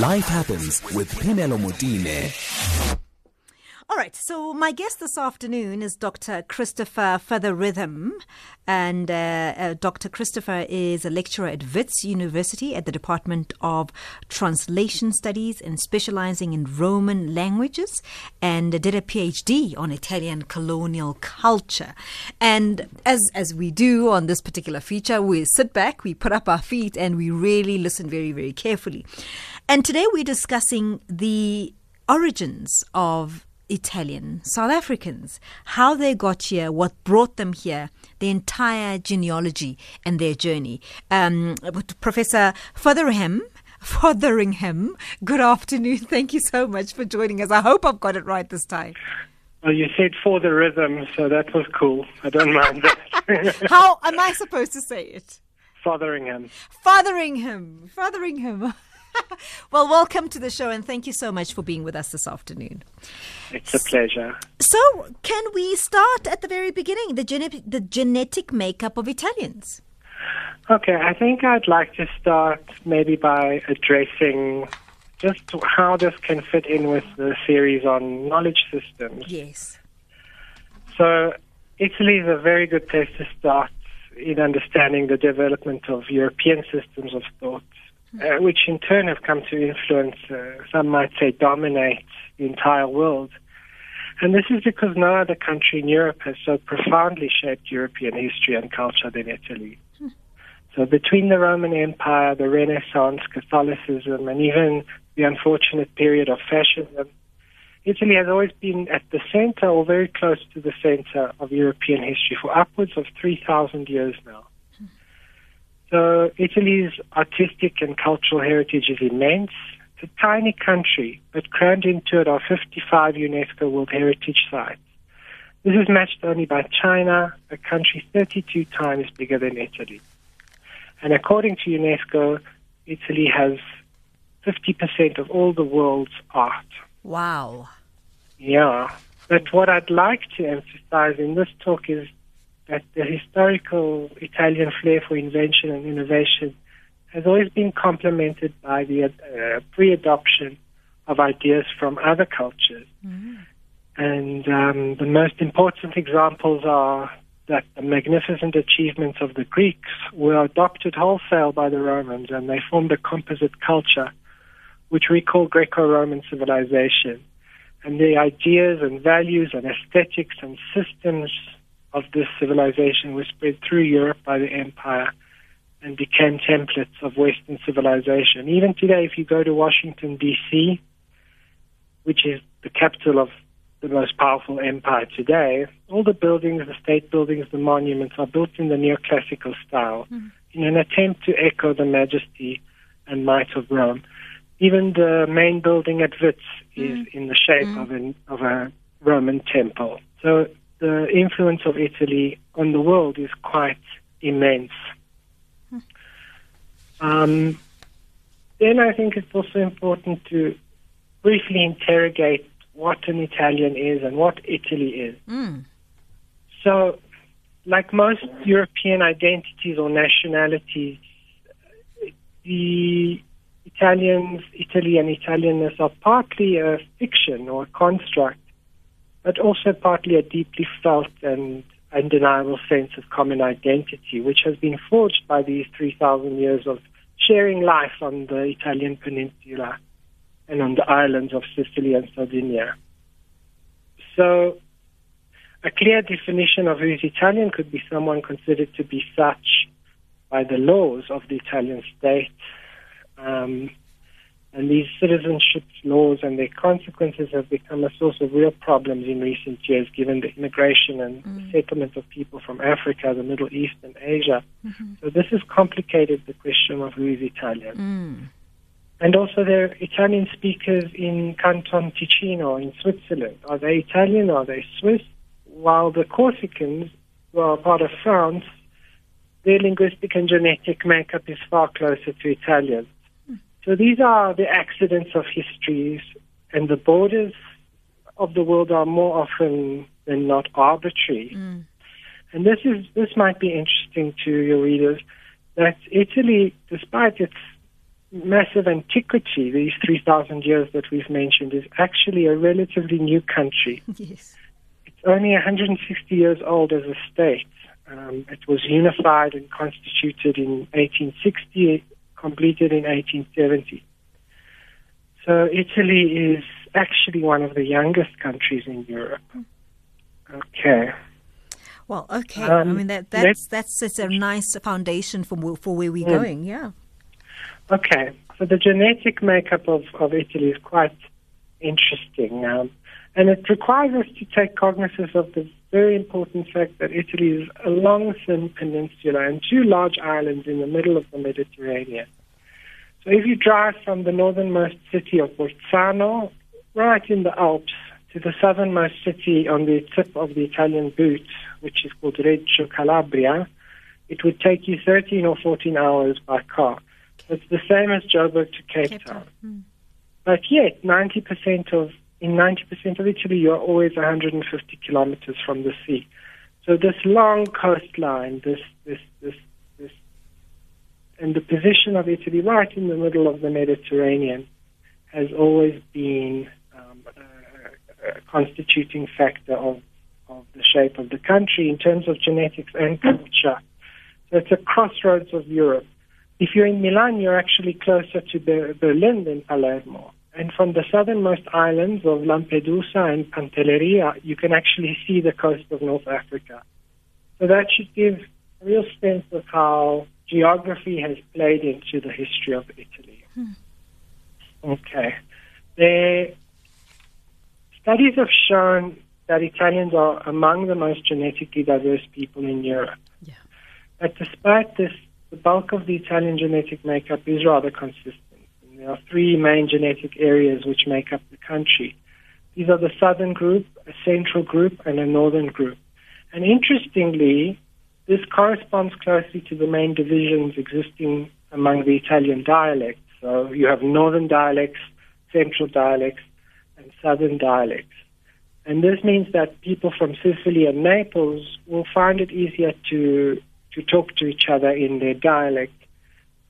Life Happens with Phemelo Motene. All right, so my guest this afternoon is Dr. Christopher Featherrhythm. And uh, uh, Dr. Christopher is a lecturer at Wits University at the Department of Translation Studies and specializing in Roman languages and did a PhD on Italian colonial culture. And as, as we do on this particular feature, we sit back, we put up our feet, and we really listen very, very carefully. And today we're discussing the origins of Italian South Africans, how they got here, what brought them here, the entire genealogy and their journey. Um, Professor Fotheringham, Fotheringham, good afternoon. Thank you so much for joining us. I hope I've got it right this time. Well, you said for the rhythm, so that was cool. I don't mind that. how am I supposed to say it? Fotheringham. Fotheringham. Fotheringham. well, welcome to the show and thank you so much for being with us this afternoon. It's a pleasure. So, can we start at the very beginning, the, gene- the genetic makeup of Italians? Okay, I think I'd like to start maybe by addressing just how this can fit in with the series on knowledge systems. Yes. So, Italy is a very good place to start in understanding the development of European systems of thought uh, which in turn have come to influence, uh, some might say, dominate the entire world. And this is because no other country in Europe has so profoundly shaped European history and culture than Italy. So between the Roman Empire, the Renaissance, Catholicism, and even the unfortunate period of fascism, Italy has always been at the center or very close to the center of European history for upwards of 3,000 years now. So Italy's artistic and cultural heritage is immense. It's a tiny country, but crammed into it are 55 UNESCO World Heritage Sites. This is matched only by China, a country 32 times bigger than Italy. And according to UNESCO, Italy has 50% of all the world's art. Wow. Yeah. But what I'd like to emphasize in this talk is that the historical Italian flair for invention and innovation has always been complemented by the uh, pre-adoption of ideas from other cultures. Mm-hmm. And um, the most important examples are that the magnificent achievements of the Greeks were adopted wholesale by the Romans, and they formed a composite culture, which we call Greco-Roman civilization. And the ideas and values and aesthetics and systems of this civilization was spread through Europe by the empire and became templates of Western civilization. Even today, if you go to Washington, D.C., which is the capital of the most powerful empire today, all the buildings, the state buildings, the monuments are built in the neoclassical style mm. in an attempt to echo the majesty and might of Rome. Even the main building at Wits is mm. in the shape mm. of, an, of a Roman temple. So the influence of Italy on the world is quite immense. Hmm. Um, then I think it's also important to briefly interrogate what an Italian is and what Italy is. Mm. So, like most European identities or nationalities, the Italians, Italy and Italianness are partly a fiction or a construct but also partly a deeply felt and undeniable sense of common identity, which has been forged by these 3,000 years of sharing life on the Italian peninsula and on the islands of Sicily and Sardinia. So, a clear definition of who is Italian could be someone considered to be such by the laws of the Italian state. Um, and these citizenship laws and their consequences have become a source of real problems in recent years, given the immigration and mm. settlement of people from Africa, the Middle East, and Asia. Mm-hmm. So this has complicated the question of who is Italian. Mm. And also, there are Italian speakers in Canton Ticino in Switzerland. Are they Italian? Are they Swiss? While the Corsicans, who are part of France, their linguistic and genetic makeup is far closer to Italian. So these are the accidents of histories, and the borders of the world are more often than not arbitrary. Mm. And this is this might be interesting to your readers that Italy, despite its massive antiquity, these 3,000 years that we've mentioned, is actually a relatively new country. Yes. It's only 160 years old as a state. Um, it was unified and constituted in 1860, completed in 1870. So Italy is actually one of the youngest countries in Europe. Okay. Well, okay. I Um, mean that that's that's it's a nice foundation for for where we're going. Yeah. Okay, so the genetic makeup of, of Italy is quite interesting, um, and it requires us to take cognizance of the very important fact that Italy is a long, thin peninsula and two large islands in the middle of the Mediterranean. So if you drive from the northernmost city of Bolzano, right in the Alps, to the southernmost city on the tip of the Italian boot, which is called Reggio Calabria, it would take you 13 or 14 hours by car. It's the same as Joburg to Cape, Cape Town. Town. Hmm. But yet, 90% of in 90% of Italy, you're always 150 kilometers from the sea. So this long coastline, this this this this, and the position of Italy right in the middle of the Mediterranean, has always been um, a, a constituting factor of of the shape of the country in terms of genetics and culture. So it's a crossroads of Europe. If you're in Milan, you're actually closer to Berlin than Palermo. And from the southernmost islands of Lampedusa and Pantelleria, you can actually see the coast of North Africa. So that should give a real sense of how geography has played into the history of Italy. Hmm. Okay. The studies have shown that Italians are among the most genetically diverse people in Europe. Yeah. But despite this, the bulk of the Italian genetic makeup is rather consistent. There are three main genetic areas which make up the country. These are the southern group, a central group, and a northern group. And interestingly, this corresponds closely to the main divisions existing among the Italian dialects. So you have northern dialects, central dialects, and southern dialects. And this means that people from Sicily and Naples will find it easier to to talk to each other in their dialect,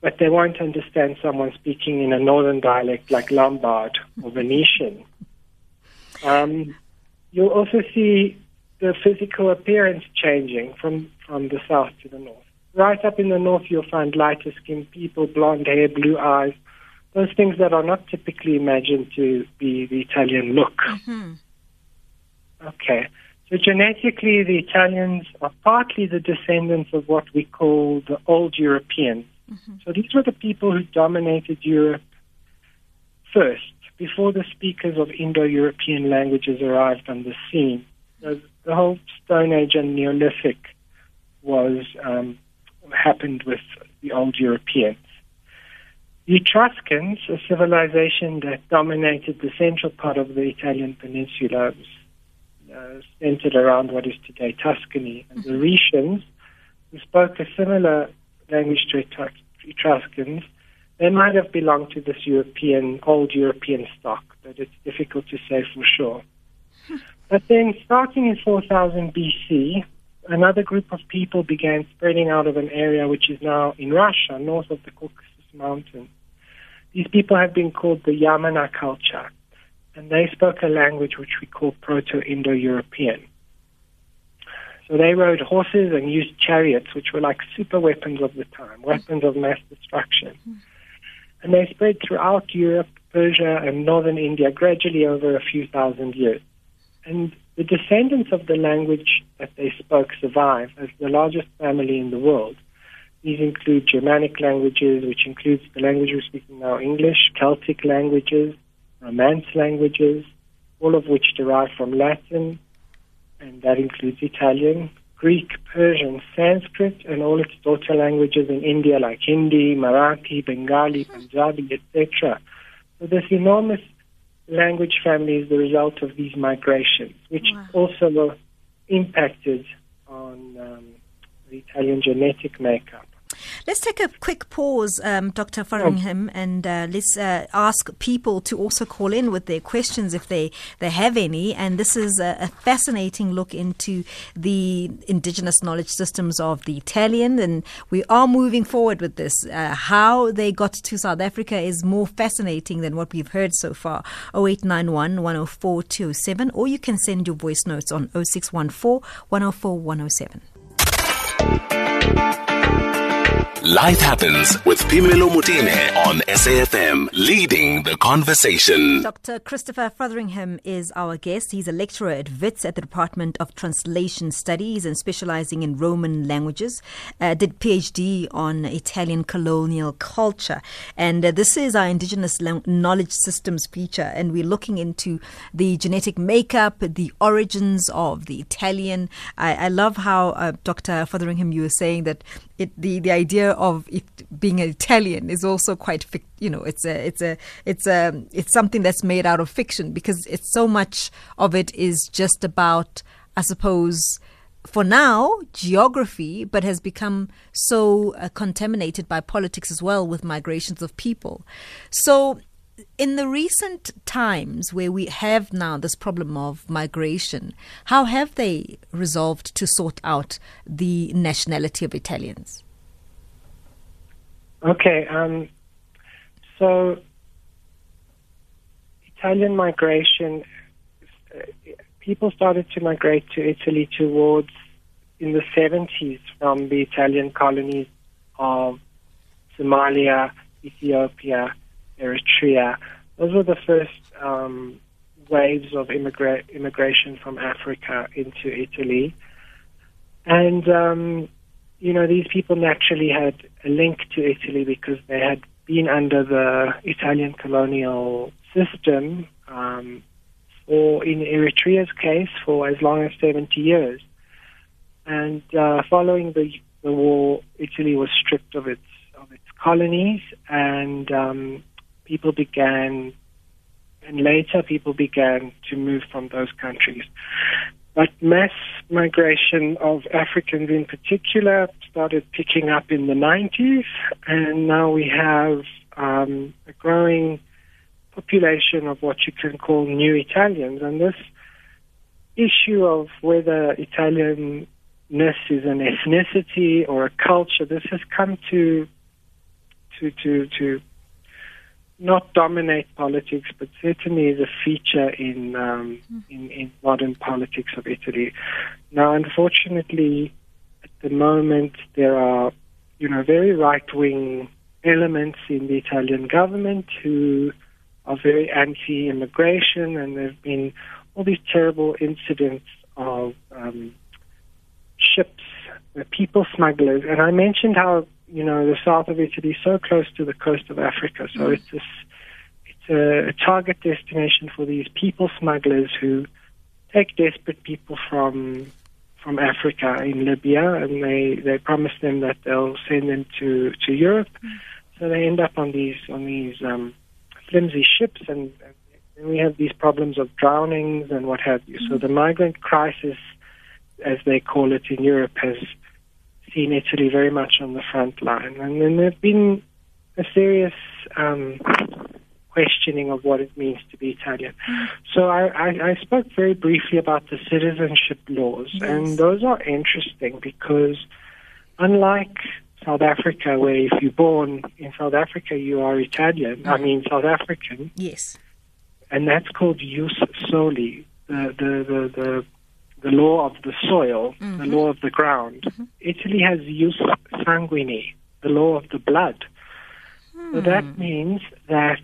but they won't understand someone speaking in a northern dialect like Lombard or Venetian. Um, you'll also see the physical appearance changing from, from the south to the north. Right up in the north, you'll find lighter skinned people, blonde hair, blue eyes, those things that are not typically imagined to be the Italian look. Okay. So genetically, the Italians are partly the descendants of what we call the old Europeans. So these were the people who dominated Europe first, before the speakers of Indo-European languages arrived on the scene. So the whole Stone Age and Neolithic was um, happened with the old Europeans. The Etruscans, a civilization that dominated the central part of the Italian peninsula, was uh, centered around what is today Tuscany. And the Rhaetians, who spoke a similar language to Etruscans, they might have belonged to this European, old European stock, but it's difficult to say for sure. But then, starting in 4000 BC, another group of people began spreading out of an area which is now in Russia, north of the Caucasus Mountains. These people have been called the Yamnaya culture, and they spoke a language which we call Proto-Indo-European. So they rode horses and used chariots, which were like super weapons of the time, weapons of mass destruction. And they spread throughout Europe, Persia, and northern India gradually over a few thousand years. And the descendants of the language that they spoke survive as the largest family in the world. These include Germanic languages, which includes the language we're speaking now, English, Celtic languages, Romance languages, all of which derive from Latin, and that includes Italian, Greek, Persian, Sanskrit, and all its daughter languages in India like Hindi, Marathi, Bengali, Punjabi, etc. So this enormous language family is the result of these migrations, which Wow. also were impacted on um, the Italian genetic makeup. Let's take a quick pause, um, Dr. Fotheringham, and uh, let's uh, ask people to also call in with their questions if they, they have any. And this is a, a fascinating look into the indigenous knowledge systems of the Italian, and we are moving forward with this. Uh, how they got to South Africa is more fascinating than what we've heard so far. 0891 104 207, or you can send your voice notes on 0614 104 107. Life Happens with Phemelo Motene on SAFM, leading the conversation. Dr. Christopher Fotheringham is our guest. He's a lecturer at WITS at the Department of Translation Studies and specializing in Roman languages. Uh, did PhD on Italian colonial culture. And uh, this is our Indigenous Knowledge Systems feature. And we're looking into the genetic makeup, the origins of the Italian. I, I love how, uh, Dr. Fotheringham, you were saying that it, the, the idea of it being Italian is also quite, you know, it's a, it's a, it's a, it's something that's made out of fiction because it's so much of it is just about, I suppose, for now, geography, but has become so uh, contaminated by politics as well with migrations of people. So, in the recent times where we have now this problem of migration, how have they resolved to sort out the nationality of Italians? Okay, um, so Italian migration, people started to migrate to Italy towards in the 70s from the Italian colonies of Somalia, Ethiopia, Eritrea. Those were the first um, waves of immigra- immigration from Africa into Italy. And um, you know, these people naturally had a link to Italy because they had been under the Italian colonial system, um, or in Eritrea's case, for as long as 70 years. And uh, following the, the war, Italy was stripped of its of its colonies, and um, people began, and later people began to move from those countries. But mass migration of Africans in particular started picking up in the 90s, and now we have um, a growing population of what you can call new Italians. And this issue of whether Italianness is an ethnicity or a culture, this has come to to to to not dominate politics, but certainly is a feature in, um, in, in modern politics of Italy. Now, unfortunately, at the moment, there are, you know, very right-wing elements in the Italian government who are very anti-immigration, and there have been all these terrible incidents of um, ships, people smugglers. And I mentioned how you know, the south of Italy is so close to the coast of Africa. So mm. it's this, it's a, a target destination for these people smugglers who take desperate people from from Africa in Libya, and they they promise them that they'll send them to to Europe. Mm. So they end up on these on these um, flimsy ships, and, and we have these problems of drownings and what have you. Mm. So the migrant crisis, as they call it in Europe, has seen Italy very much on the front line. And then there have been a serious um, questioning of what it means to be Italian. So I, I, I spoke very briefly about the citizenship laws, yes. and those are interesting because unlike South Africa, where if you're born in South Africa, you are Italian, I mean South African. Yes. And that's called jus soli. The, the, the, the the law of the soil, mm-hmm. the law of the ground. Mm-hmm. Italy has jus sanguinis, the law of the blood. So that hmm. means that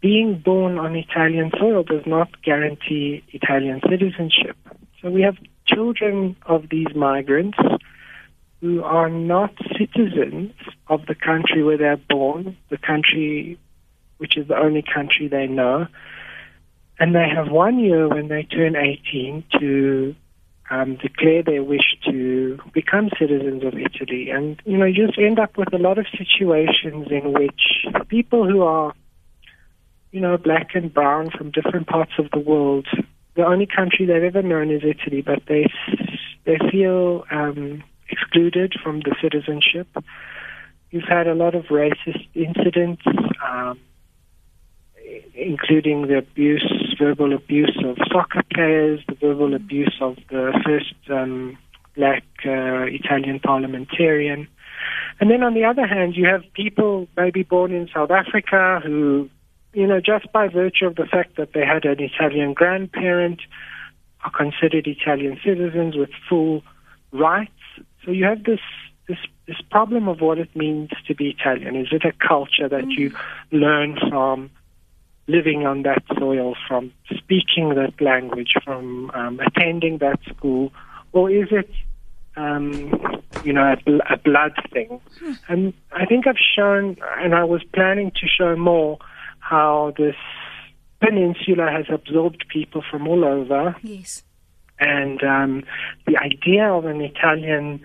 being born on Italian soil does not guarantee Italian citizenship. So we have children of these migrants who are not citizens of the country where they're born, the country which is the only country they know, and they have one year when they turn 18 to um, declare their wish to become citizens of Italy. And, you know, you just end up with a lot of situations in which people who are, you know, black and brown from different parts of the world, the only country they've ever known is Italy, but they, they feel um, excluded from the citizenship. you've had a lot of racist incidents, um, including the abuse, verbal abuse of soccer players, the verbal abuse of the first um, black uh, Italian parliamentarian. And then on the other hand, you have people maybe born in South Africa who, you know, just by virtue of the fact that they had an Italian grandparent, are considered Italian citizens with full rights. So you have this this this problem of what it means to be Italian. Is it a culture that you learn from living on that soil, from speaking that language, from um, attending that school, or is it um, you know, a, bl- a blood thing. Hmm. And I think I've shown, and I was planning to show more, how this peninsula has absorbed people from all over. Yes. And um, the idea of an Italian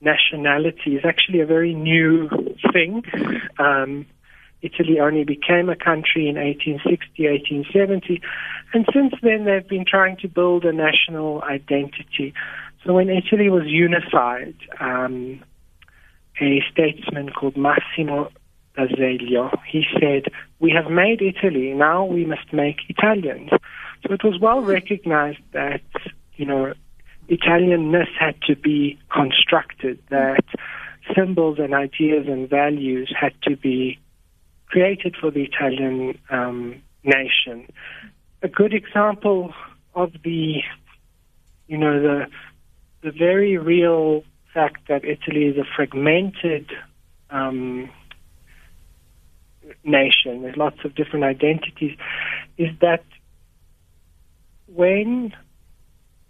nationality is actually a very new thing. Um, Italy only became a country in 1860, 1870, and since then they've been trying to build a national identity. So when Italy was unified, um, a statesman called Massimo d'Azeglio, he said, we have made Italy, now we must make Italians. So it was well recognized that, you know, Italianness had to be constructed, that symbols and ideas and values had to be created for the Italian um, nation. A good example of the, you know, the the very real fact that Italy is a fragmented um, nation, there's lots of different identities, is that when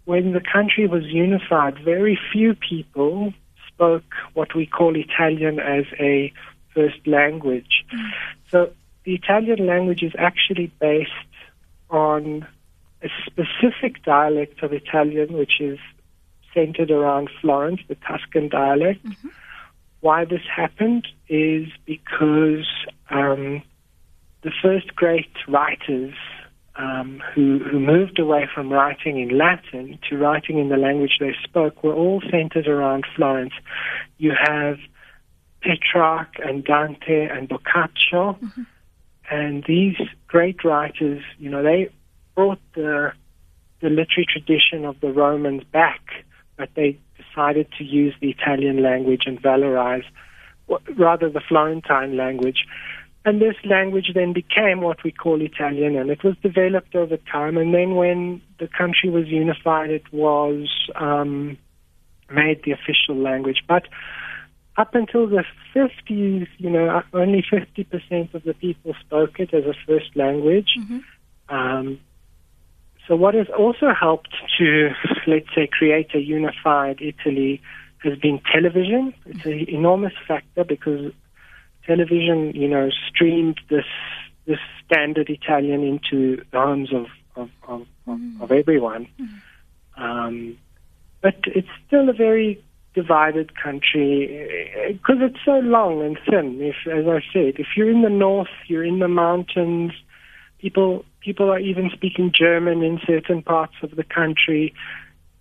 when the country was unified, very few people spoke what we call Italian as a first language. Mm. So the Italian language is actually based on a specific dialect of Italian, which is centered around Florence, the Tuscan dialect. Mm-hmm. Why this happened is because um, the first great writers um, who, who moved away from writing in Latin to writing in the language they spoke were all centered around Florence. You have Petrarch and Dante and Boccaccio, mm-hmm. and these great writers, you know, they brought the the literary tradition of the Romans back but they decided to use the Italian language and valorize rather the Florentine language. And this language then became what we call Italian, and it was developed over time. And then when the country was unified, it was um, made the official language. But up until the 50s, you know, only 50% of the people spoke it as a first language. Mm-hmm. Um, so what has also helped to, let's say, create a unified Italy has been television. It's an enormous factor because television, you know, streamed this this standard Italian into the homes of of of, of everyone. Mm. Um, but it's still a very divided country because it's so long and thin. If, as I said, if you're in the north, you're in the mountains. People people are even speaking German in certain parts of the country.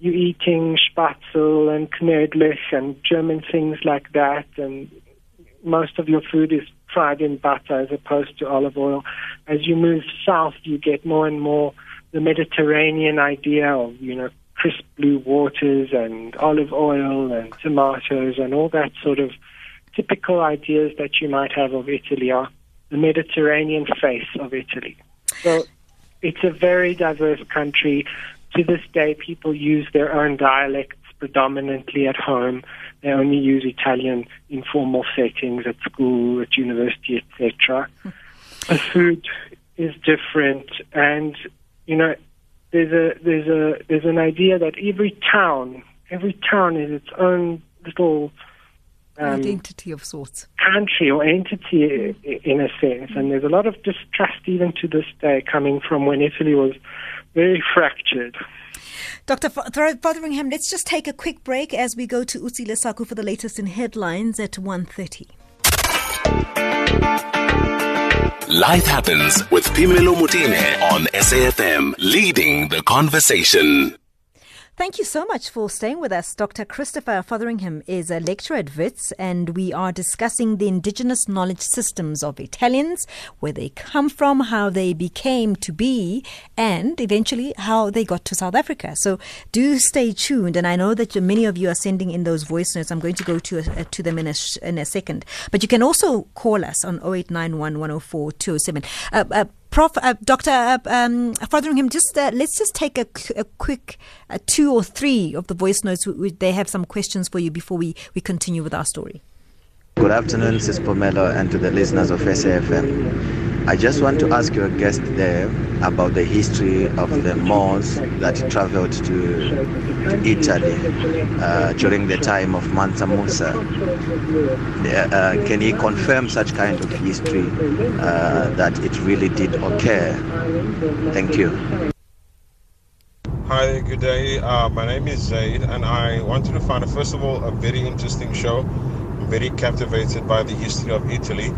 You're eating Spätzle and Knödlich and German things like that, and most of your food is fried in butter as opposed to olive oil. As you move south, you get more and more the Mediterranean idea of, you know, crisp blue waters and olive oil and tomatoes and all that sort of typical ideas that you might have of Italy are the Mediterranean face of Italy. So it's a very diverse country. To this day, people use their own dialects predominantly at home. They only use Italian in formal settings at school, at university, etc. the food is different, and you know, there's a there's a there's an idea that every town, every town is its own little um, identity of sorts. Country or entity in a sense. And there's a lot of distrust even to this day coming from when Italy was very fractured. Dr. Fotheringham, let's just take a quick break as we go to Utsi Lesaku for the latest in headlines at 1.30. Life Happens with Phemelo Motene on SAFM, leading the conversation. Thank you so much for staying with us. Dr. Christopher Fotheringham is a lecturer at WITS, and we are discussing the indigenous knowledge systems of Italians, where they come from, how they became to be, and eventually how they got to South Africa. So do stay tuned. And I know that many of you are sending in those voice notes. I'm going to go to, uh, to them in a, sh- in a second. But you can also call us on 0891 104 207. Uh, uh, Prof, uh, Dr. Uh, um, Fotheringham, just uh, let's just take a, a quick uh, two or three of the voice notes. We, we, they have some questions for you before we, we continue with our story. Good afternoon, Sis Phemelo, and to the listeners of SAFM. I just want to ask your guest there about the history of the Moors that traveled to, Italy uh, during the time of Mansa Musa. Uh, can he confirm such kind of history uh, that it really did occur? Thank you. Hi, good day. Uh, my name is Zaid, and I wanted to find, first of all, a very interesting show. I'm very captivated by the history of Italy.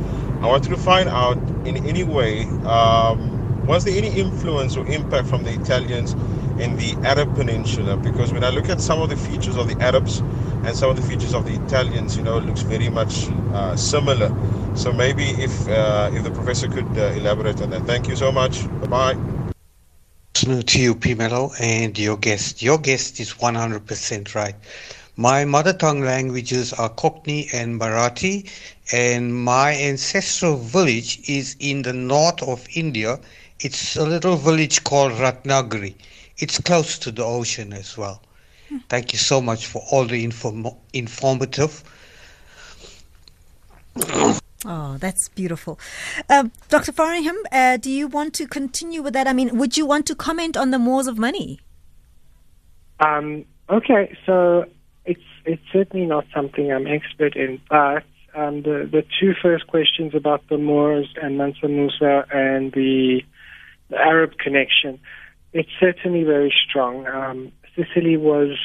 I wanted to find out in any way um, was there any influence or impact from the Italians in the Arab Peninsula? Because when I look at some of the features of the Arabs and some of the features of the Italians, you know, it looks very much uh, similar. So maybe if uh, if the professor could uh, elaborate on that. Thank you so much. Bye bye. To you, Phemelo, and your guest. Your guest is 100% right. My mother tongue languages are Konkani and Marathi, and my ancestral village is in the north of India. It's a little village called Ratnagiri. It's close to the ocean as well. Thank you so much for all the inform- informative. Oh, that's beautiful. Uh, Dr. Fotheringham, uh, do you want to continue with that? I mean, would you want to comment on the Moors of money? Um, okay, so it's it's certainly not something I'm expert in, but um, the the two first questions about the Moors and Mansa Musa and the, the Arab connection, it's certainly very strong. Um, Sicily was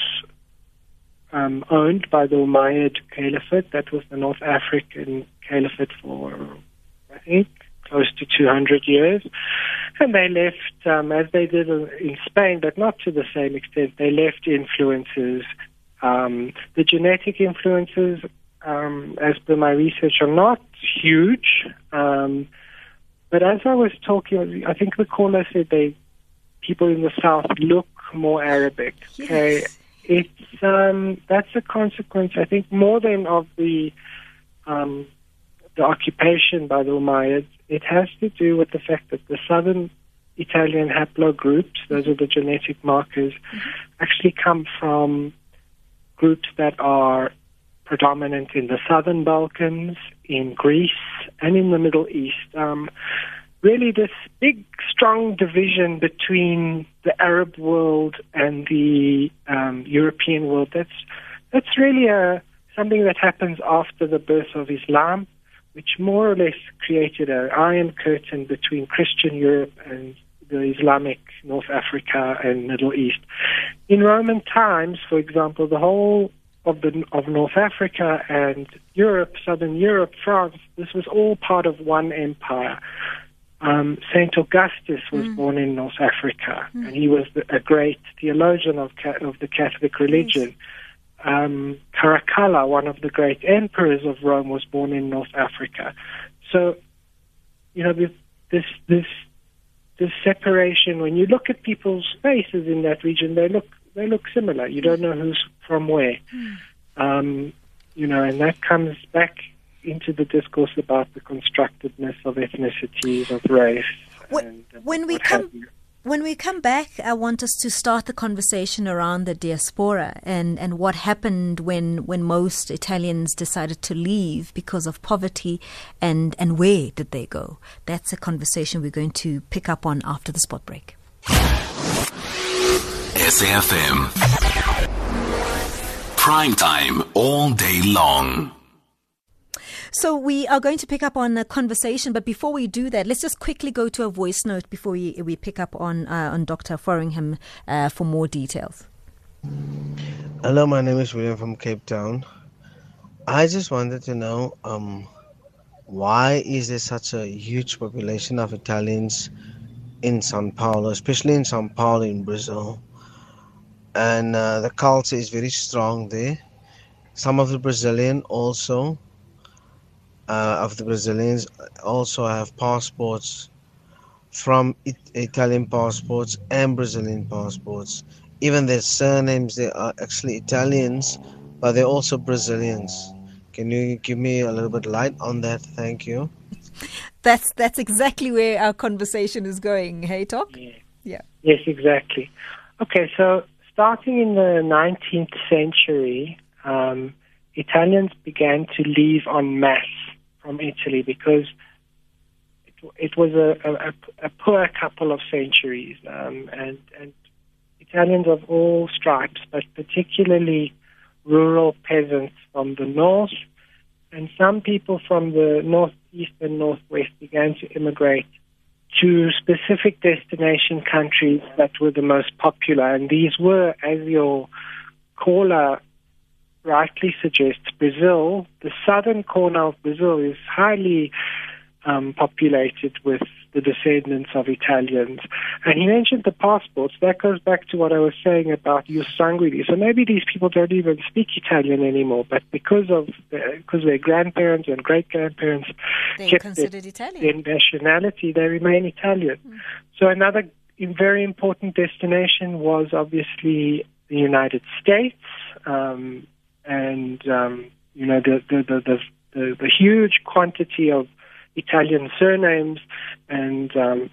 um, owned by the Umayyad Caliphate. That was the North African Caliphate for, I think, close to 200 years. And they left, um, as they did in Spain, but not to the same extent, they left influences. Um, the genetic influences, um, as per my research, are not huge. Um, but as I was talking, I think the caller said they people in the south look more Arabic. Yes. Okay, it's um, that's a consequence, I think, more than of the um, the occupation by the Umayyads. It has to do with the fact that the southern Italian haplogroups, those are the genetic markers, actually come from groups that are predominant in the southern Balkans, in Greece, and in the Middle East. Um, really, this big, strong division between the Arab world and the um, European world. That's that's really a something that happens after the birth of Islam, which more or less created an iron curtain between Christian Europe and the Islamic North Africa and Middle East. In Roman times, for example, the whole of the of North Africa and Europe, Southern Europe, France, this was all part of one empire. Um, Saint Augustus was born in North Africa, and he was the, a great theologian of of the Catholic religion. Um, Caracalla, one of the great emperors of Rome, was born in North Africa. So, you know, this this this, this separation. When you look at people's faces in that region, they look they look similar. You don't know who's from where. Um, you know, and that comes back into the discourse about the constructedness of ethnicities, of race. When- and, uh, when we come- When we come back, I want us to start the conversation around the diaspora and, and what happened when, when most Italians decided to leave because of poverty and, and where did they go? That's a conversation we're going to pick up on after the spot break. SAFM. Prime time all day long. So we are going to pick up on a conversation, but before we do that, let's just quickly go to a voice note before we, we pick up on uh, on Dr. Foringham uh, for more details. Hello, my name is William from Cape Town. I just wanted to know um, why is there such a huge population of Italians in Sao Paulo, especially in Sao Paulo in Brazil? And uh, the culture is very strong there. Some of the Brazilian also uh, of the Brazilians also have passports from it- Italian passports and Brazilian passports. Even their surnames, they are actually Italians, but they're also Brazilians. Can you give me a little bit light on that? Thank you. That's that's exactly where our conversation is going. Hey, talk. Yeah. Yeah. Yes, exactly. Okay, so starting in the 19th century, um, Italians began to leave en masse from Italy because it, it was a, a, a poor couple of centuries, um, and, and Italians of all stripes, but particularly rural peasants from the north, and some people from the northeast and northwest began to immigrate to specific destination countries that were the most popular, and these were, as your caller rightly suggests, Brazil. The southern corner of Brazil is highly um, populated with the descendants of Italians. And he mentioned the passports. That goes back to what I was saying about jus sanguini. So maybe these people don't even speak Italian anymore, but because of because their grandparents and great grandparents kept their considered Italian. their nationality, they remain Italian. So another very important destination was obviously the United States, um, and um, you know the the, the the the the huge quantity of Italian surnames and um,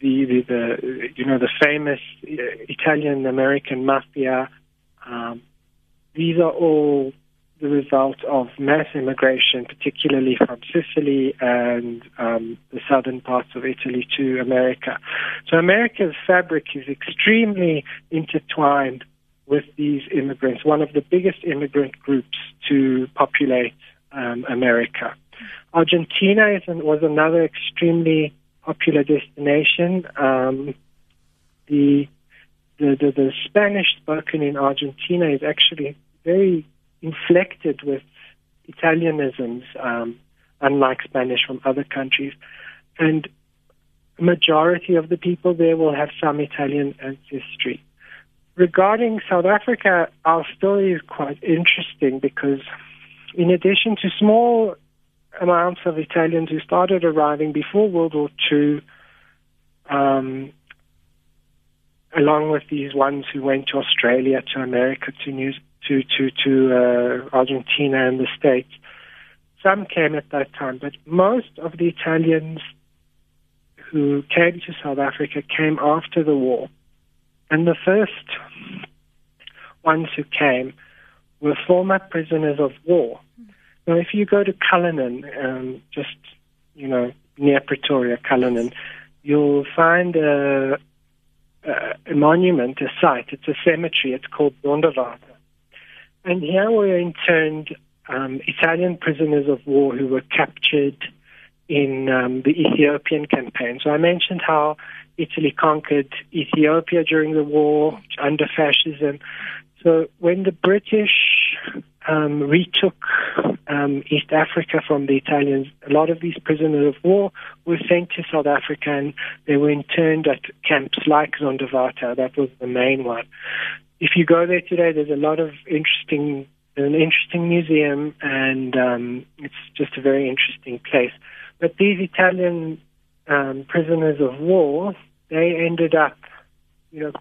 the, the the you know the famous uh, Italian American mafia. Um, these are all the result of mass immigration, particularly from Sicily and um, the southern parts of Italy to America. So America's fabric is extremely intertwined with these immigrants, one of the biggest immigrant groups to populate um, America. Argentina is, was another extremely popular destination. Um, the, the, the the Spanish spoken in Argentina is actually very inflected with Italianisms, um, unlike Spanish from other countries, and a majority of the people there will have some Italian ancestry. Regarding South Africa, our story is quite interesting because, in addition to small amounts of Italians who started arriving before World War II, um, along with these ones who went to Australia, to America, to New, to to to uh, Argentina and the States. Some came at that time, but most of the Italians who came to South Africa came after the war, and the first ones who came were former prisoners of war. Now, if you go to Cullinan, um, just you know near Pretoria, Cullinan, you'll find a, a, monument, a site. It's a cemetery. It's called Zonderwater. And here were interned um, Italian prisoners of war who were captured in um, the Ethiopian campaign. So I mentioned how Italy conquered Ethiopia during the war under fascism. So when the British um, retook um, East Africa from the Italians, a lot of these prisoners of war were sent to South Africa and they were interned at camps like Zonderwater. That was the main one. If you go there today, there's a lot of interesting, an interesting museum, and um, it's just a very interesting place. But these Italian um, prisoners of war, they ended up, you know,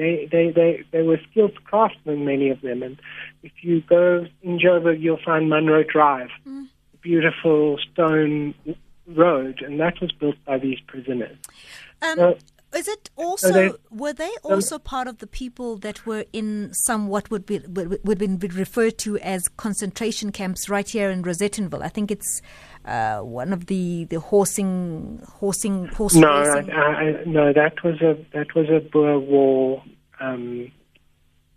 they, they, they, they were skilled craftsmen, many of them. And if you go in Joburg, you'll find Munro Drive, Mm. beautiful stone road, and that was built by these prisoners. Um, So- is it also they- were they also part of the people that were in somewhat would be would, would be referred to as concentration camps right here in Rosettenville? I think it's uh, one of the the horsing horsing horse No, I, racing. I, no, that was a that was a Boer War. Um,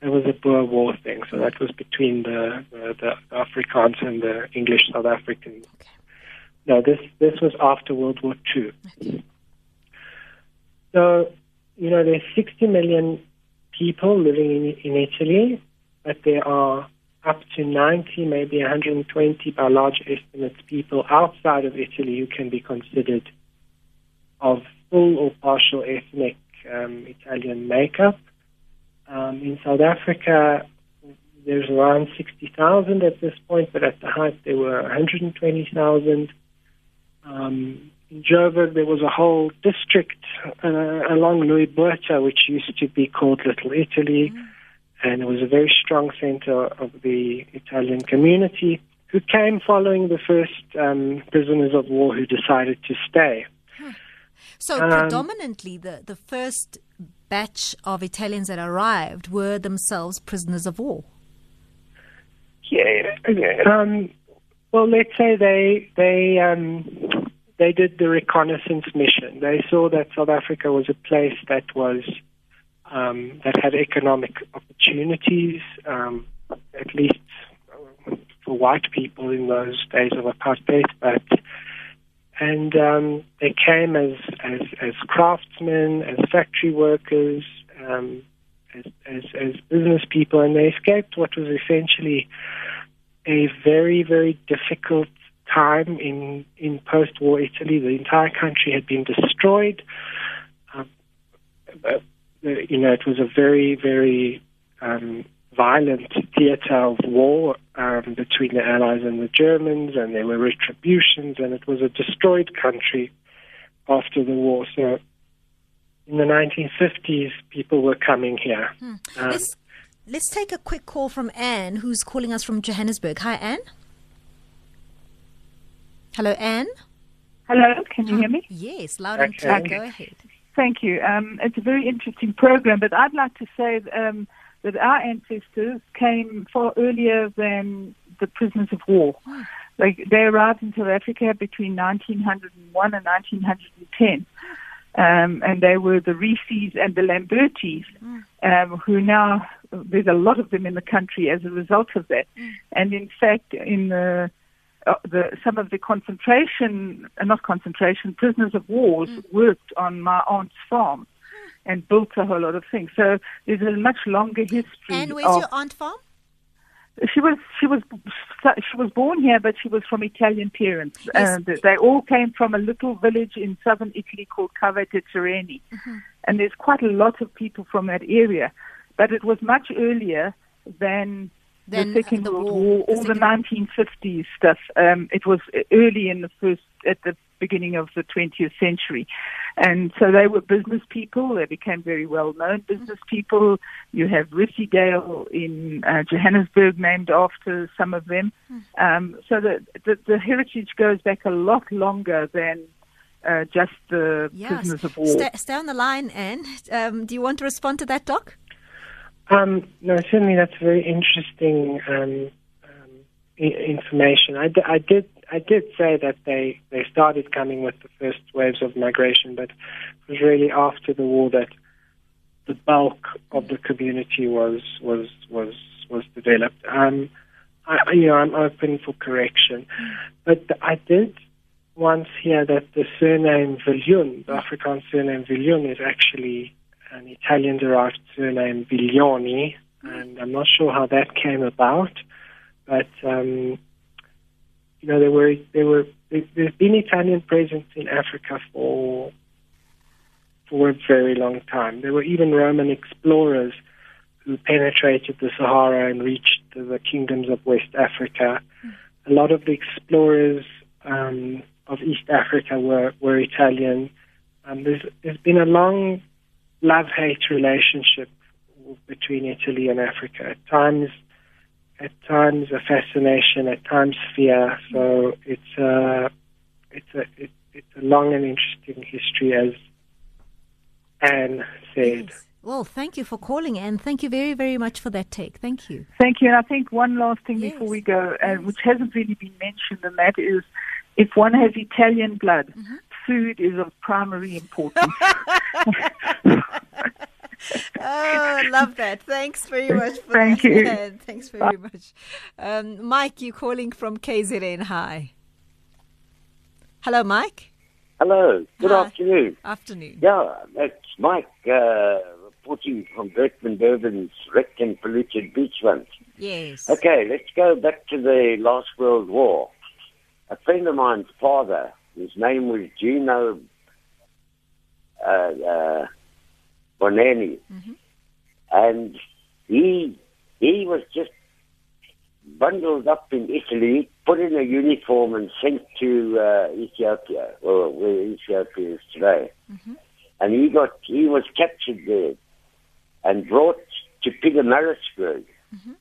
it was a Boer War thing. So that was between the the, the Afrikaans and the English South Africans. Okay. No, this this was after World War Two. So, you know, there's 60 million people living in in Italy, but there are up to 90, maybe 120 by large estimates people outside of Italy who can be considered of full or partial ethnic um, Italian makeup. Um, in South Africa, there's around 60,000 at this point, but at the height there were 120,000. Um, in Joburg, there was a whole district uh, along Louis Botha, which used to be called Little Italy, mm. And it was a very strong center of the Italian community who came following the first um, prisoners of war who decided to stay. So, um, predominantly, the, the first batch of Italians that arrived were themselves prisoners of war. Yeah. Um, well, let's say they they um, they did the reconnaissance mission. They saw that South Africa was a place that was um, that had economic opportunities, um, at least for white people in those days of apartheid. But and um, they came as, as as craftsmen, as factory workers, um, as, as as business people, and they escaped what was essentially a very very difficult time in in post-war Italy. The entire country had been destroyed. Uh, you know, it was a very very um, violent theater of war um, between the Allies and the Germans, and there were retributions, and it was a destroyed country after the war. So in the 1950s, people were coming here. Hmm. Um, let's, let's take a quick call from Anne, who's calling us from Johannesburg. Hi, Anne. Hello, Anne. Hello, can you hear me? Yes, loud and clear. Go ahead. Thank you. Um, it's a very interesting program, but I'd like to say um, that our ancestors came far earlier than the prisoners of war. They, they arrived in South Africa between 1901 and 1910. Um, and they were the Reeses and the Lambertis, um, who now, there's a lot of them in the country as a result of that. And in fact, in the, uh, the some of the concentration, uh, not concentration, prisoners of wars worked on my aunt's farm and built a whole lot of things. So there's a much longer history. And where's your aunt from? She was she was she was born here, but she was from Italian parents. Yes. And they all came from a little village in southern Italy called Cava. Mm-hmm. And there's quite a lot of people from that area, but it was much earlier than the Second the World War, War all the, the 1950s stuff. Um, it was early in the first at the beginning of the 20th century. And so they were business people. They became very well known business people. You have Risidale in uh, Johannesburg named after some of them. Um, so the, the, the, heritage goes back a lot longer than uh, just the yes. prisoners of war. Stay, stay on the line, Anne. Um, do you want to respond to that, Doc? Um, no, certainly that's very interesting um, um, information. I, d- I did I did say that they, they started coming with the first waves of migration, but it was really after the war that the bulk of the community was was was was developed. Um, I, you know, I'm open for correction, but I did once hear that the surname Viljoen, the Afrikaans surname Viljoen, is actually an Italian-derived surname Viglioni, and I'm not sure how that came about, but um, you know, there were there were there's been Italian presence in Africa for for a very long time. There were even Roman explorers who penetrated the Sahara and reached the kingdoms of West Africa. A lot of the explorers um, of East Africa were were Italian. Um, there's there's been a long love hate relationship between Italy and Africa. At times, at times a fascination, at times fear. So it's a it's a it, it's a long and interesting history, as Anne said. Yes. Well, thank you for calling, and thank you very, very much for that take. Thank you. Thank you. And I think one last thing yes. before we go, uh, yes. which hasn't really been mentioned, and that is if one has Italian blood, mm-hmm. Food is of primary importance. oh, I love that. Thanks very much for Thank that. you. Thanks very much. Um, Mike, you calling from KZN. Hi. Hello, Mike. Hello. Good Hi. afternoon. Afternoon. Yeah, it's Mike uh, reporting from Berkman Durban's wrecked and polluted beachfront. Yes. Okay, let's go back to the last World War. A friend of mine's father, his name was Gino uh, uh, Bonanni. Mm-hmm. and he he was just bundled up in Italy, put in a uniform, and sent to uh, Ethiopia, or where Ethiopia is today. Mm-hmm. And he got he was captured there and brought to Pietermaritzburg. Mm-hmm.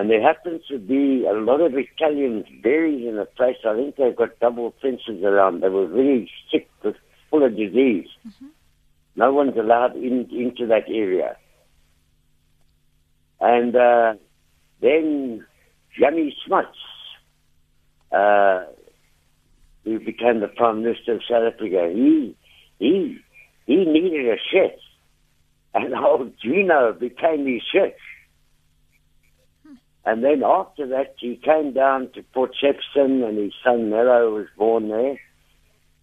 And there happens to be a lot of Italians buried in a place. I think they've got double fences around. They were really sick, with, full of disease. Mm-hmm. No one's allowed in, into that area. And uh, then Jannie Smuts, uh, who became the Prime Minister of South Africa, he, he, he needed a chef. And old Gino became his chef. And then after that, he came down to Port Shepstone and his son Mello was born there.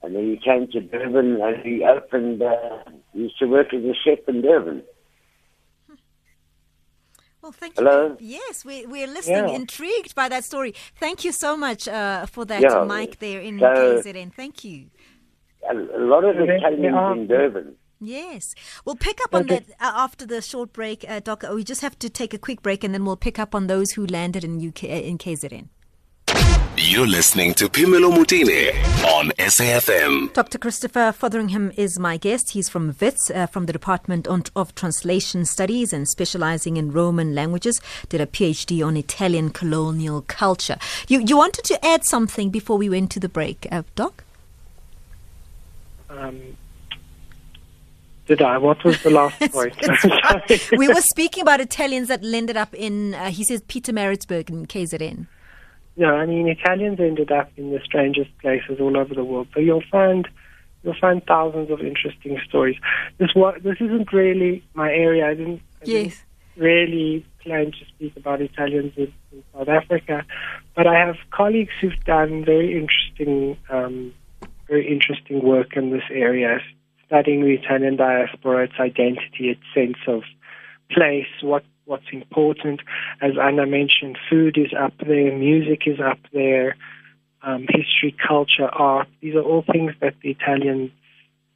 And then he came to Durban and he opened, uh, he used to work as a chef in Durban. Well, thank Hello? you. Yes, we, we're listening, Yeah. intrigued by that story. Thank you so much uh, for that, Yeah, Mike, there in so- KZN. Thank you. A, a lot of Yeah, Italians yeah. in Durban. Yes. We'll pick up on that uh, after the short break, uh, Doc. We just have to take a quick break and then we'll pick up on those who landed in UK uh, in KZN. You're listening to Phemelo Motene on SAFM. Dr. Christopher Fotheringham is my guest. He's from WITS, uh, from the Department of Translation Studies and specializing in Roman languages. Did a PhD on Italian colonial culture. You, you wanted to add something before we went to the break, uh, Doc? Um, did I? What was the last point? We were speaking about Italians that landed up in, uh, he says, Pietermaritzburg in KZN. No, I mean Italians ended up in the strangest places all over the world. So you'll find you'll find thousands of interesting stories. This what this isn't really my area. I didn't, I didn't Yes. really plan to speak about Italians in, in South Africa, but I have colleagues who've done very interesting um, very interesting work in this area, studying the Italian diaspora, its identity, its sense of place, what what's important. As Anna mentioned, food is up there, music is up there, um, history, culture, art. These are all things that the Italians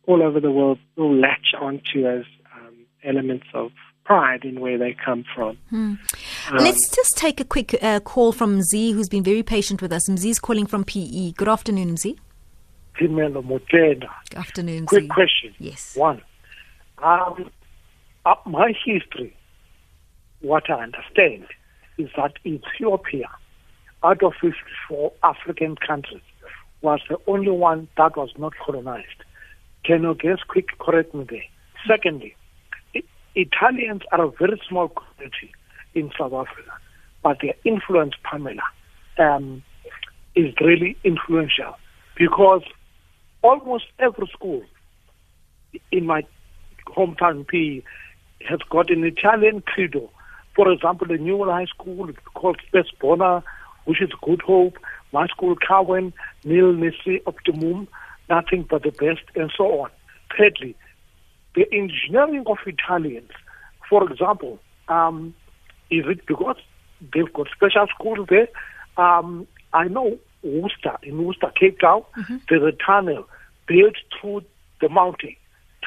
all over the world will latch onto as um, elements of pride in where they come from. Um, Let's just take a quick uh, call from Mzi, who's been very patient with us. Mzi's calling from PE. Good afternoon, Mzi. Motene. Good afternoon, Quick Z. question. Yes. One, um, uh, my history, what I understand, is that Ethiopia, out of 54 African countries, was the only one that was not colonized. Can you guess quick correct me there? Secondly, I- Italians are a very small community in South Africa, but their influence, Pamela, um, is really influential because almost every school in my hometown P has got an Italian credo. For example, the New High School called called Spesbona, which is Good Hope. My school, Cowan, Nil Nisi Optimum, nothing but the best, and so on. Thirdly, the engineering of Italians, for example, um, is it because they've got special schools there? Um, I know Worcester, in Worcester, Cape Town, there's a tunnel built through the mountain,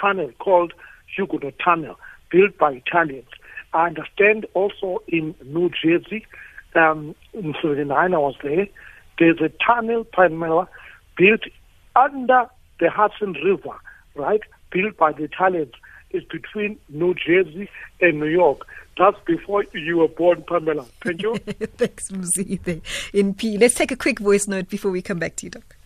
tunnel called Huguenot Tunnel, built by Italians. I understand also in New Jersey, um, in 79 I was there, there's a tunnel, Pamela, built under the Hudson River, right, built by the Italians. It's between New Jersey and New York. That's before you were born, Pamela. Thank you. Thanks, Mzi, in P. Let's take a quick voice note before we come back to you, Doc.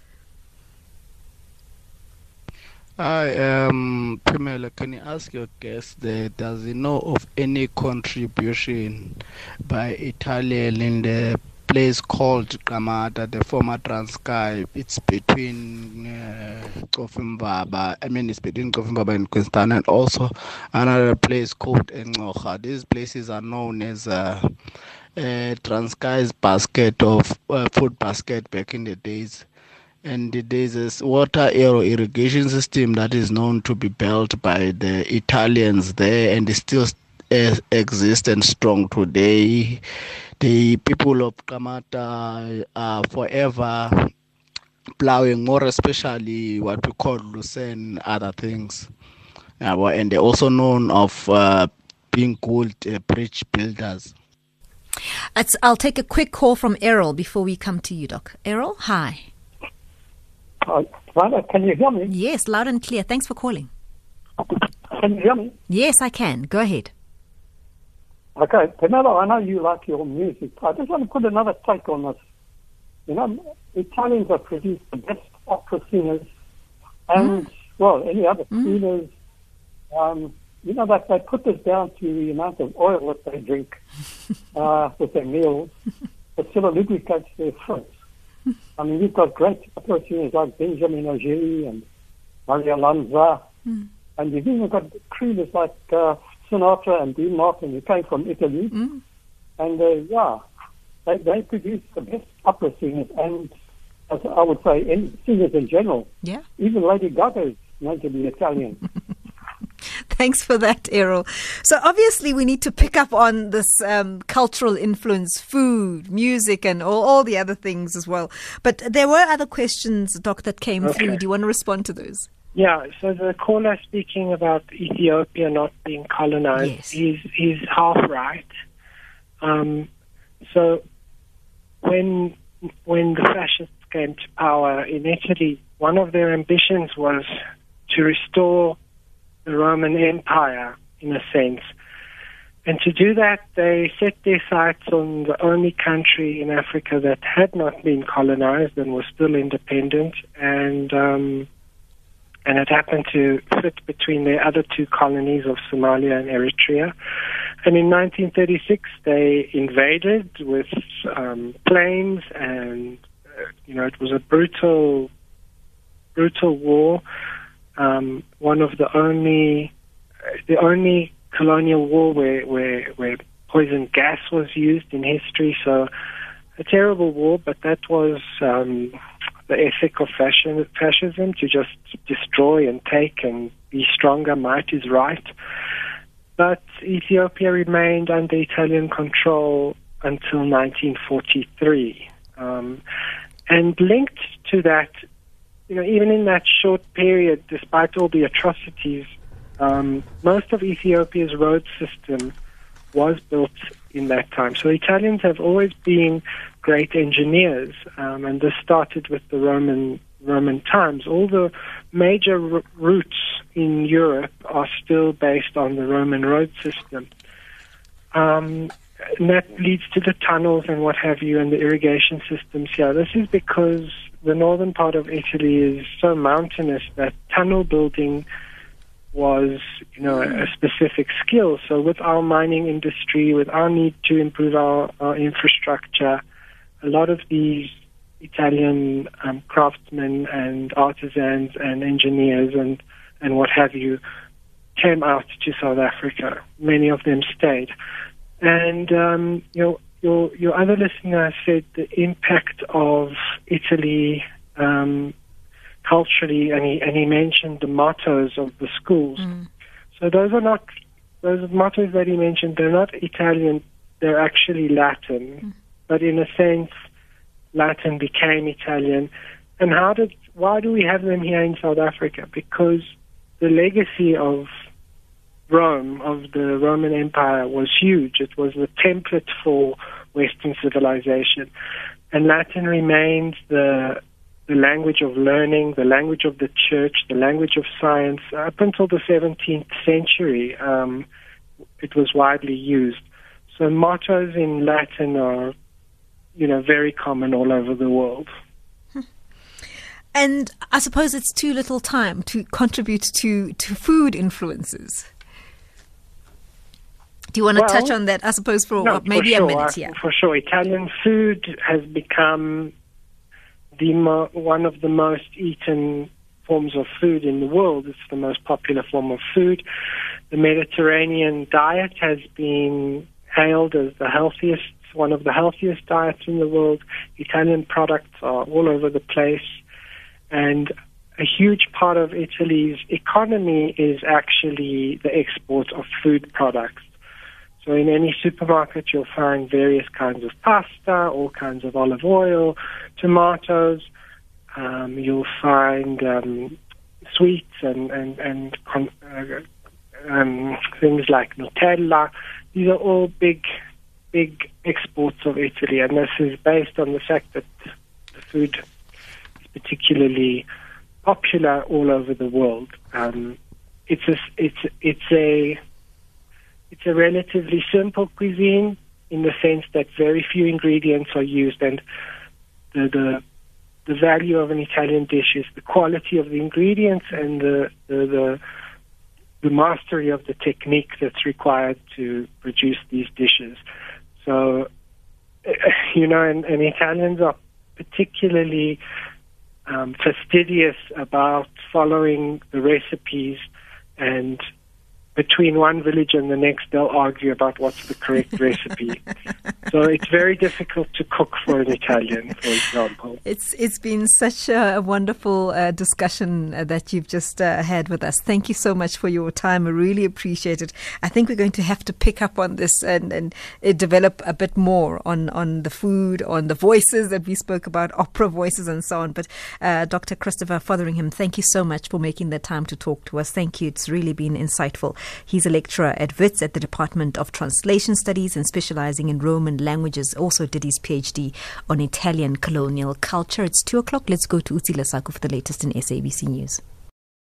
Hi, um, Pamela, can you ask your guest there, does he know of any contribution by Italian in the place called Qamata, the former Transkei? It's between uh, I mean, it's between Cofimvaba and Queenstown, and also another place called Engocha. These places are known as uh, uh, Transkei's basket of uh, food basket back in the days and there's a water aero irrigation system that is known to be built by the Italians there and it still uh, exists and strong today. The people of Qamata are forever plowing, more especially what we call Lucerne, other things. Uh, and they're also known of uh, being called uh, bridge builders. It's, I'll take a quick call from Errol before we come to you, Doc. Errol, hi. Uh, can you hear me? Yes, loud and clear. Thanks for calling. Can you hear me? Yes, I can. Go ahead. Okay, Pamela, I know you like your music. I just want to put another take on this. You know, Italians have produced the best opera singers and, mm. well, any other mm. singers. Um, you know, that they put this down to the amount of oil that they drink uh, with their meals. It sort of lubricates their throats. I mean, you've got great opera singers like Beniamino Gigli and Mario Lanza. Mm. And you've even got crooners like uh, Sinatra and Dean Martin who came from Italy. Mm. And uh, yeah, they, they produce the best opera singers and as I would say in, singers in general. Yeah. Even Lady Gaga is known to be Italian. Thanks for that, Errol. So obviously, we need to pick up on this um, cultural influence, food, music, and all, all the other things as well. But there were other questions, Doc, that came okay. through. Do you want to respond to those? Yeah, so the caller speaking about Ethiopia not being colonized, yes. he's, he's half right. Um, so when when the fascists came to power in Italy, one of their ambitions was to restore the Roman Empire, in a sense. And to do that, they set their sights on the only country in Africa that had not been colonized and was still independent, and um, and it happened to fit between the other two colonies of Somalia and Eritrea. And in 1936, they invaded with um, planes, and uh, you know it was a brutal, brutal war um, one of the only the only colonial war where, where where poison gas was used in history. So a terrible war, but that was um, the ethic of fascism, to just destroy and take and be stronger. Might is right. But Ethiopia remained under Italian control until 1943. Um, and linked to that you know, even in that short period, despite all the atrocities, um, most of Ethiopia's road system was built in that time. So Italians have always been great engineers, um, and this started with the Roman Roman times. All the major r- routes in Europe are still based on the Roman road system. Um, and that leads to the tunnels and what have you, and the irrigation systems here. This is because the northern part of Italy is so mountainous that tunnel building was, you know, a specific skill. So with our mining industry, with our need to improve our, our infrastructure, a lot of these Italian um, craftsmen and artisans and engineers and, and what have you came out to South Africa. Many of them stayed. And, um, you know, your your other listener said the impact of Italy um, culturally, and he and he mentioned the mottos of the schools. Mm. So those are not those mottos that he mentioned. They're not Italian. They're actually Latin, mm. But in a sense, Latin became Italian. And how did why do we have them here in South Africa? Because the legacy of Rome, of the Roman Empire, was huge. It was the template for Western civilization. And Latin remains the the language of learning, the language of the church, the language of science. Up until the 17th century, um, it was widely used. So mottos in Latin are, you know, very common all over the world. Hmm. And I suppose it's too little time to contribute to, to food influences. Do you want to well, touch on that? I suppose for no, maybe for sure, a minute. Yeah, for sure. Italian food has become the mo- one of the most eaten forms of food in the world. It's the most popular form of food. The Mediterranean diet has been hailed as the healthiest, one of the healthiest diets in the world. Italian products are all over the place, and a huge part of Italy's economy is actually the export of food products. So in any supermarket, you'll find various kinds of pasta, all kinds of olive oil, tomatoes. Um, you'll find um, sweets and and and uh, um, things like Nutella. These are all big, big exports of Italy, and this is based on the fact that the food is particularly popular all over the world. Um, it's a, it's it's a it's a relatively simple cuisine in the sense that very few ingredients are used, and the the the value of an Italian dish is the quality of the ingredients and the the, the the mastery of the technique that's required to produce these dishes. So, you know, and, and Italians are particularly um, fastidious about following the recipes and between one village and the next, they'll argue about what's the correct recipe. So it's very difficult to cook for an Italian, for example. It's it's been such a wonderful uh, discussion uh, that you've just uh, had with us. Thank you so much for your time. I really appreciate it. I think we're going to have to pick up on this and, and uh, develop a bit more on, on the food, on the voices that we spoke about, opera voices and so on. But uh, Dr. Christopher Fotheringham, thank you so much for making the time to talk to us. Thank you. It's really been insightful. He's a lecturer at WITS at the Department of Translation Studies and specializing in Roman languages. Also did his PhD on Italian colonial culture. It's two o'clock. Let's go to Utsila Saku for the latest in SABC News.